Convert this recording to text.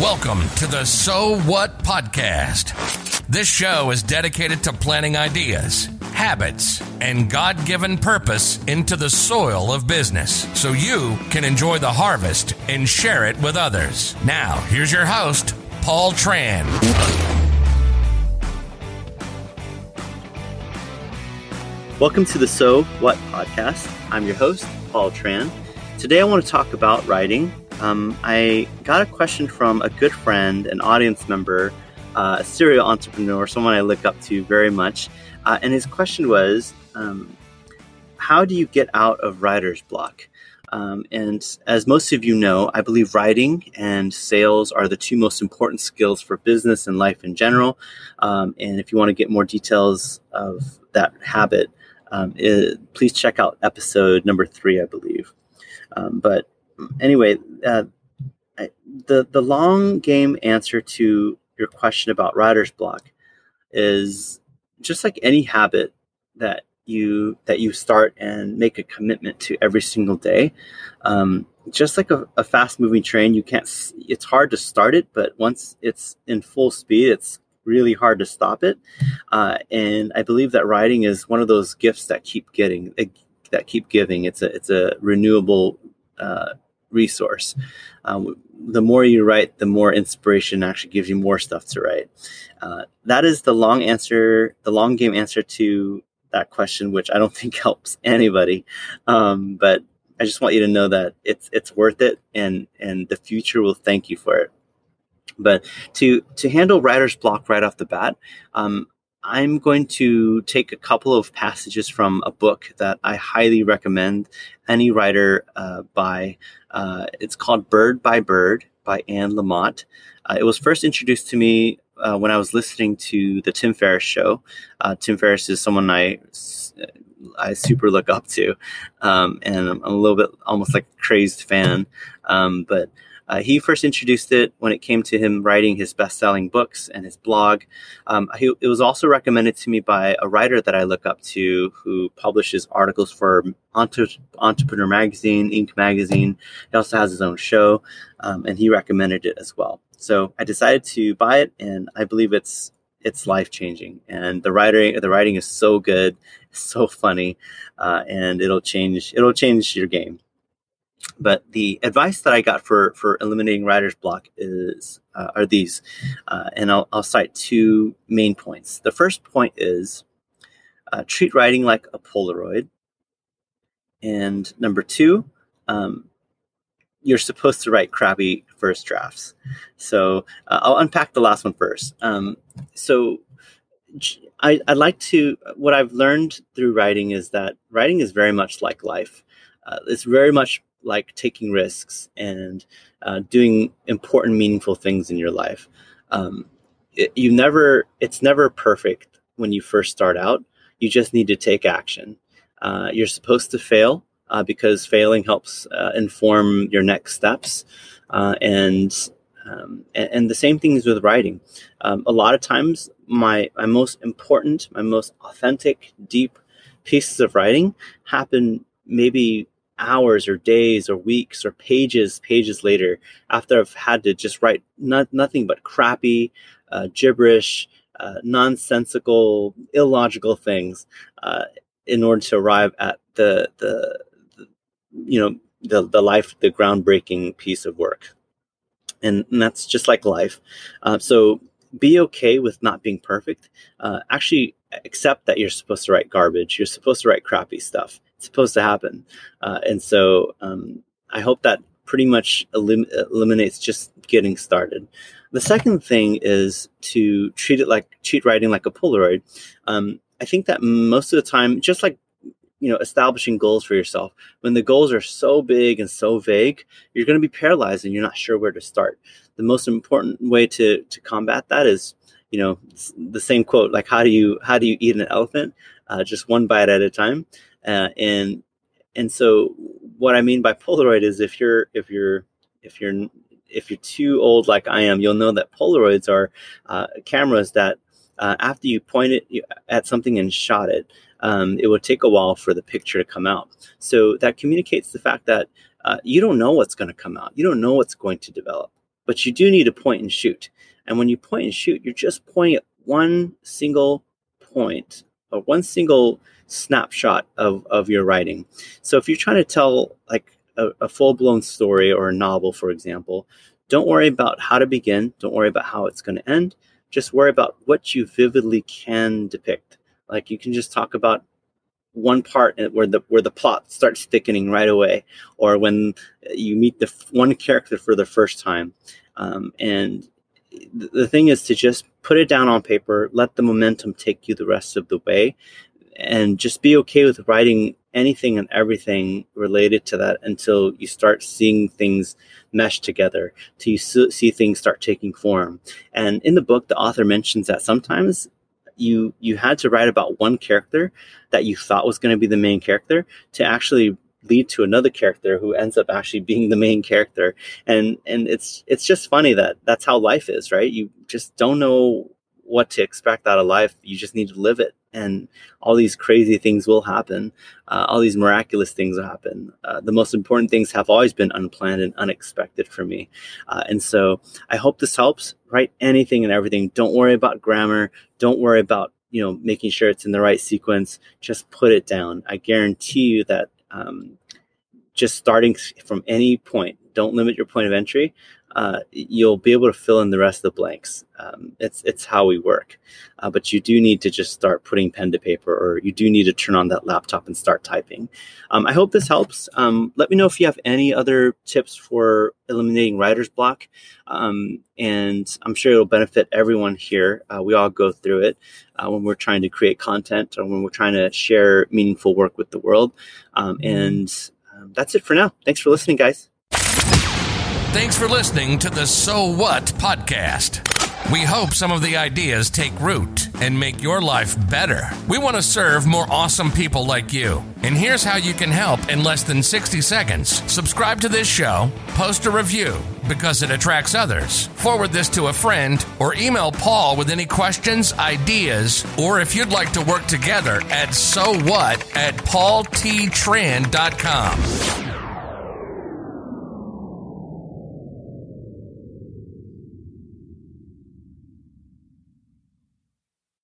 Welcome to the So What Podcast. This show is dedicated to planting ideas, habits, and God given purpose into the soil of business so you can enjoy the harvest and share it with others. Now, here's your host, Paul Tran. Welcome to the So What podcast. I'm your host, Paul Tran. Today I want to talk about writing. Um, I got a question from a good friend, an audience member, uh, a serial entrepreneur, someone I look up to very much. Uh, and his question was um, How do you get out of writer's block? Um, and as most of you know, I believe writing and sales are the two most important skills for business and life in general. Um, and if you want to get more details of that habit, um, it, please check out episode number three, I believe. Um, but anyway, uh, the the long game answer to your question about writer's block is just like any habit that you that you start and make a commitment to every single day. Um, just like a, a fast moving train, you can't. It's hard to start it, but once it's in full speed, it's really hard to stop it. Uh, and I believe that writing is one of those gifts that keep getting that keep giving. It's a it's a renewable uh, resource. Um, the more you write, the more inspiration actually gives you more stuff to write. Uh, that is the long answer, the long game answer to that question, which I don't think helps anybody. Um, but I just want you to know that it's it's worth it, and and the future will thank you for it. But to to handle writer's block right off the bat, um, I'm going to take a couple of passages from a book that I highly recommend any writer uh, by. Uh, it's called Bird by Bird by Anne Lamott. Uh, it was first introduced to me uh, when I was listening to the Tim Ferriss show. Uh, Tim Ferriss is someone I I super look up to, um, and I'm a little bit almost like a crazed fan. Um, but uh, he first introduced it when it came to him writing his best-selling books and his blog. Um, he, it was also recommended to me by a writer that I look up to who publishes articles for Entre- Entrepreneur Magazine, Inc. Magazine. He also has his own show, um, and he recommended it as well. So I decided to buy it, and I believe it's it's life changing. And the writing the writing is so good, so funny, uh, and it'll change it'll change your game. But the advice that I got for for eliminating writer's block is uh, are these, uh, and I'll, I'll cite two main points. The first point is uh, treat writing like a Polaroid, and number two, um, you're supposed to write crappy first drafts. So uh, I'll unpack the last one first. Um, so I, I like to what I've learned through writing is that writing is very much like life. Uh, it's very much like taking risks and uh, doing important, meaningful things in your life. Um, it, you never, it's never perfect when you first start out. You just need to take action. Uh, you're supposed to fail uh, because failing helps uh, inform your next steps. Uh, and, um, and, and the same thing is with writing. Um, a lot of times, my my most important, my most authentic, deep pieces of writing happen maybe hours or days or weeks or pages pages later after i've had to just write not, nothing but crappy uh, gibberish uh, nonsensical illogical things uh, in order to arrive at the, the, the you know the, the life the groundbreaking piece of work. And, and that's just like life. Uh, so be okay with not being perfect. Uh, actually accept that you're supposed to write garbage. You're supposed to write crappy stuff supposed to happen. Uh, and so um, I hope that pretty much elim- eliminates just getting started. The second thing is to treat it like treat writing like a Polaroid. Um, I think that most of the time, just like you know, establishing goals for yourself, when the goals are so big and so vague, you're going to be paralyzed and you're not sure where to start. The most important way to to combat that is, you know, the same quote like how do you how do you eat an elephant? Uh, just one bite at a time. Uh, and and so what I mean by Polaroid is if you're if you're if you're if you're too old like I am, you'll know that Polaroids are uh, cameras that uh, after you point it at something and shot it, um, it will take a while for the picture to come out. So that communicates the fact that uh, you don't know what's going to come out. You don't know what's going to develop. but you do need to point and shoot. And when you point and shoot, you're just pointing at one single point or one single snapshot of, of your writing. So if you're trying to tell like a, a full blown story or a novel, for example, don't worry about how to begin. Don't worry about how it's going to end. Just worry about what you vividly can depict. Like you can just talk about one part where the where the plot starts thickening right away, or when you meet the one character for the first time. Um, and the thing is to just put it down on paper, let the momentum take you the rest of the way, and just be okay with writing anything and everything related to that until you start seeing things mesh together, till you see things start taking form. And in the book, the author mentions that sometimes you you had to write about one character that you thought was going to be the main character to actually lead to another character who ends up actually being the main character. And and it's it's just funny that that's how life is right? You just don't know what to expect out of life. You just need to live it and all these crazy things will happen. Uh, all these miraculous things will happen. Uh, the most important things have always been unplanned and unexpected for me. Uh, and so I hope this helps. Write anything and everything. Don't worry about grammar. Don't worry about you know making sure it's in the right sequence. Just put it down. I guarantee you that. Um, just starting from any point, don't limit your point of entry uh, you'll be able to fill in the rest of the blanks. Um, it's it's how we work, uh, but you do need to just start putting pen to paper, or you do need to turn on that laptop and start typing. Um, I hope this helps. Um, let me know if you have any other tips for eliminating writer's block, um, and I'm sure it'll benefit everyone here. Uh, we all go through it uh, when we're trying to create content or when we're trying to share meaningful work with the world. Um, and um, that's it for now. Thanks for listening, guys. Thanks for listening to the So What podcast. We hope some of the ideas take root and make your life better. We want to serve more awesome people like you. And here's how you can help in less than 60 seconds. Subscribe to this show, post a review because it attracts others. Forward this to a friend or email Paul with any questions, ideas, or if you'd like to work together at so what at paulttran.com.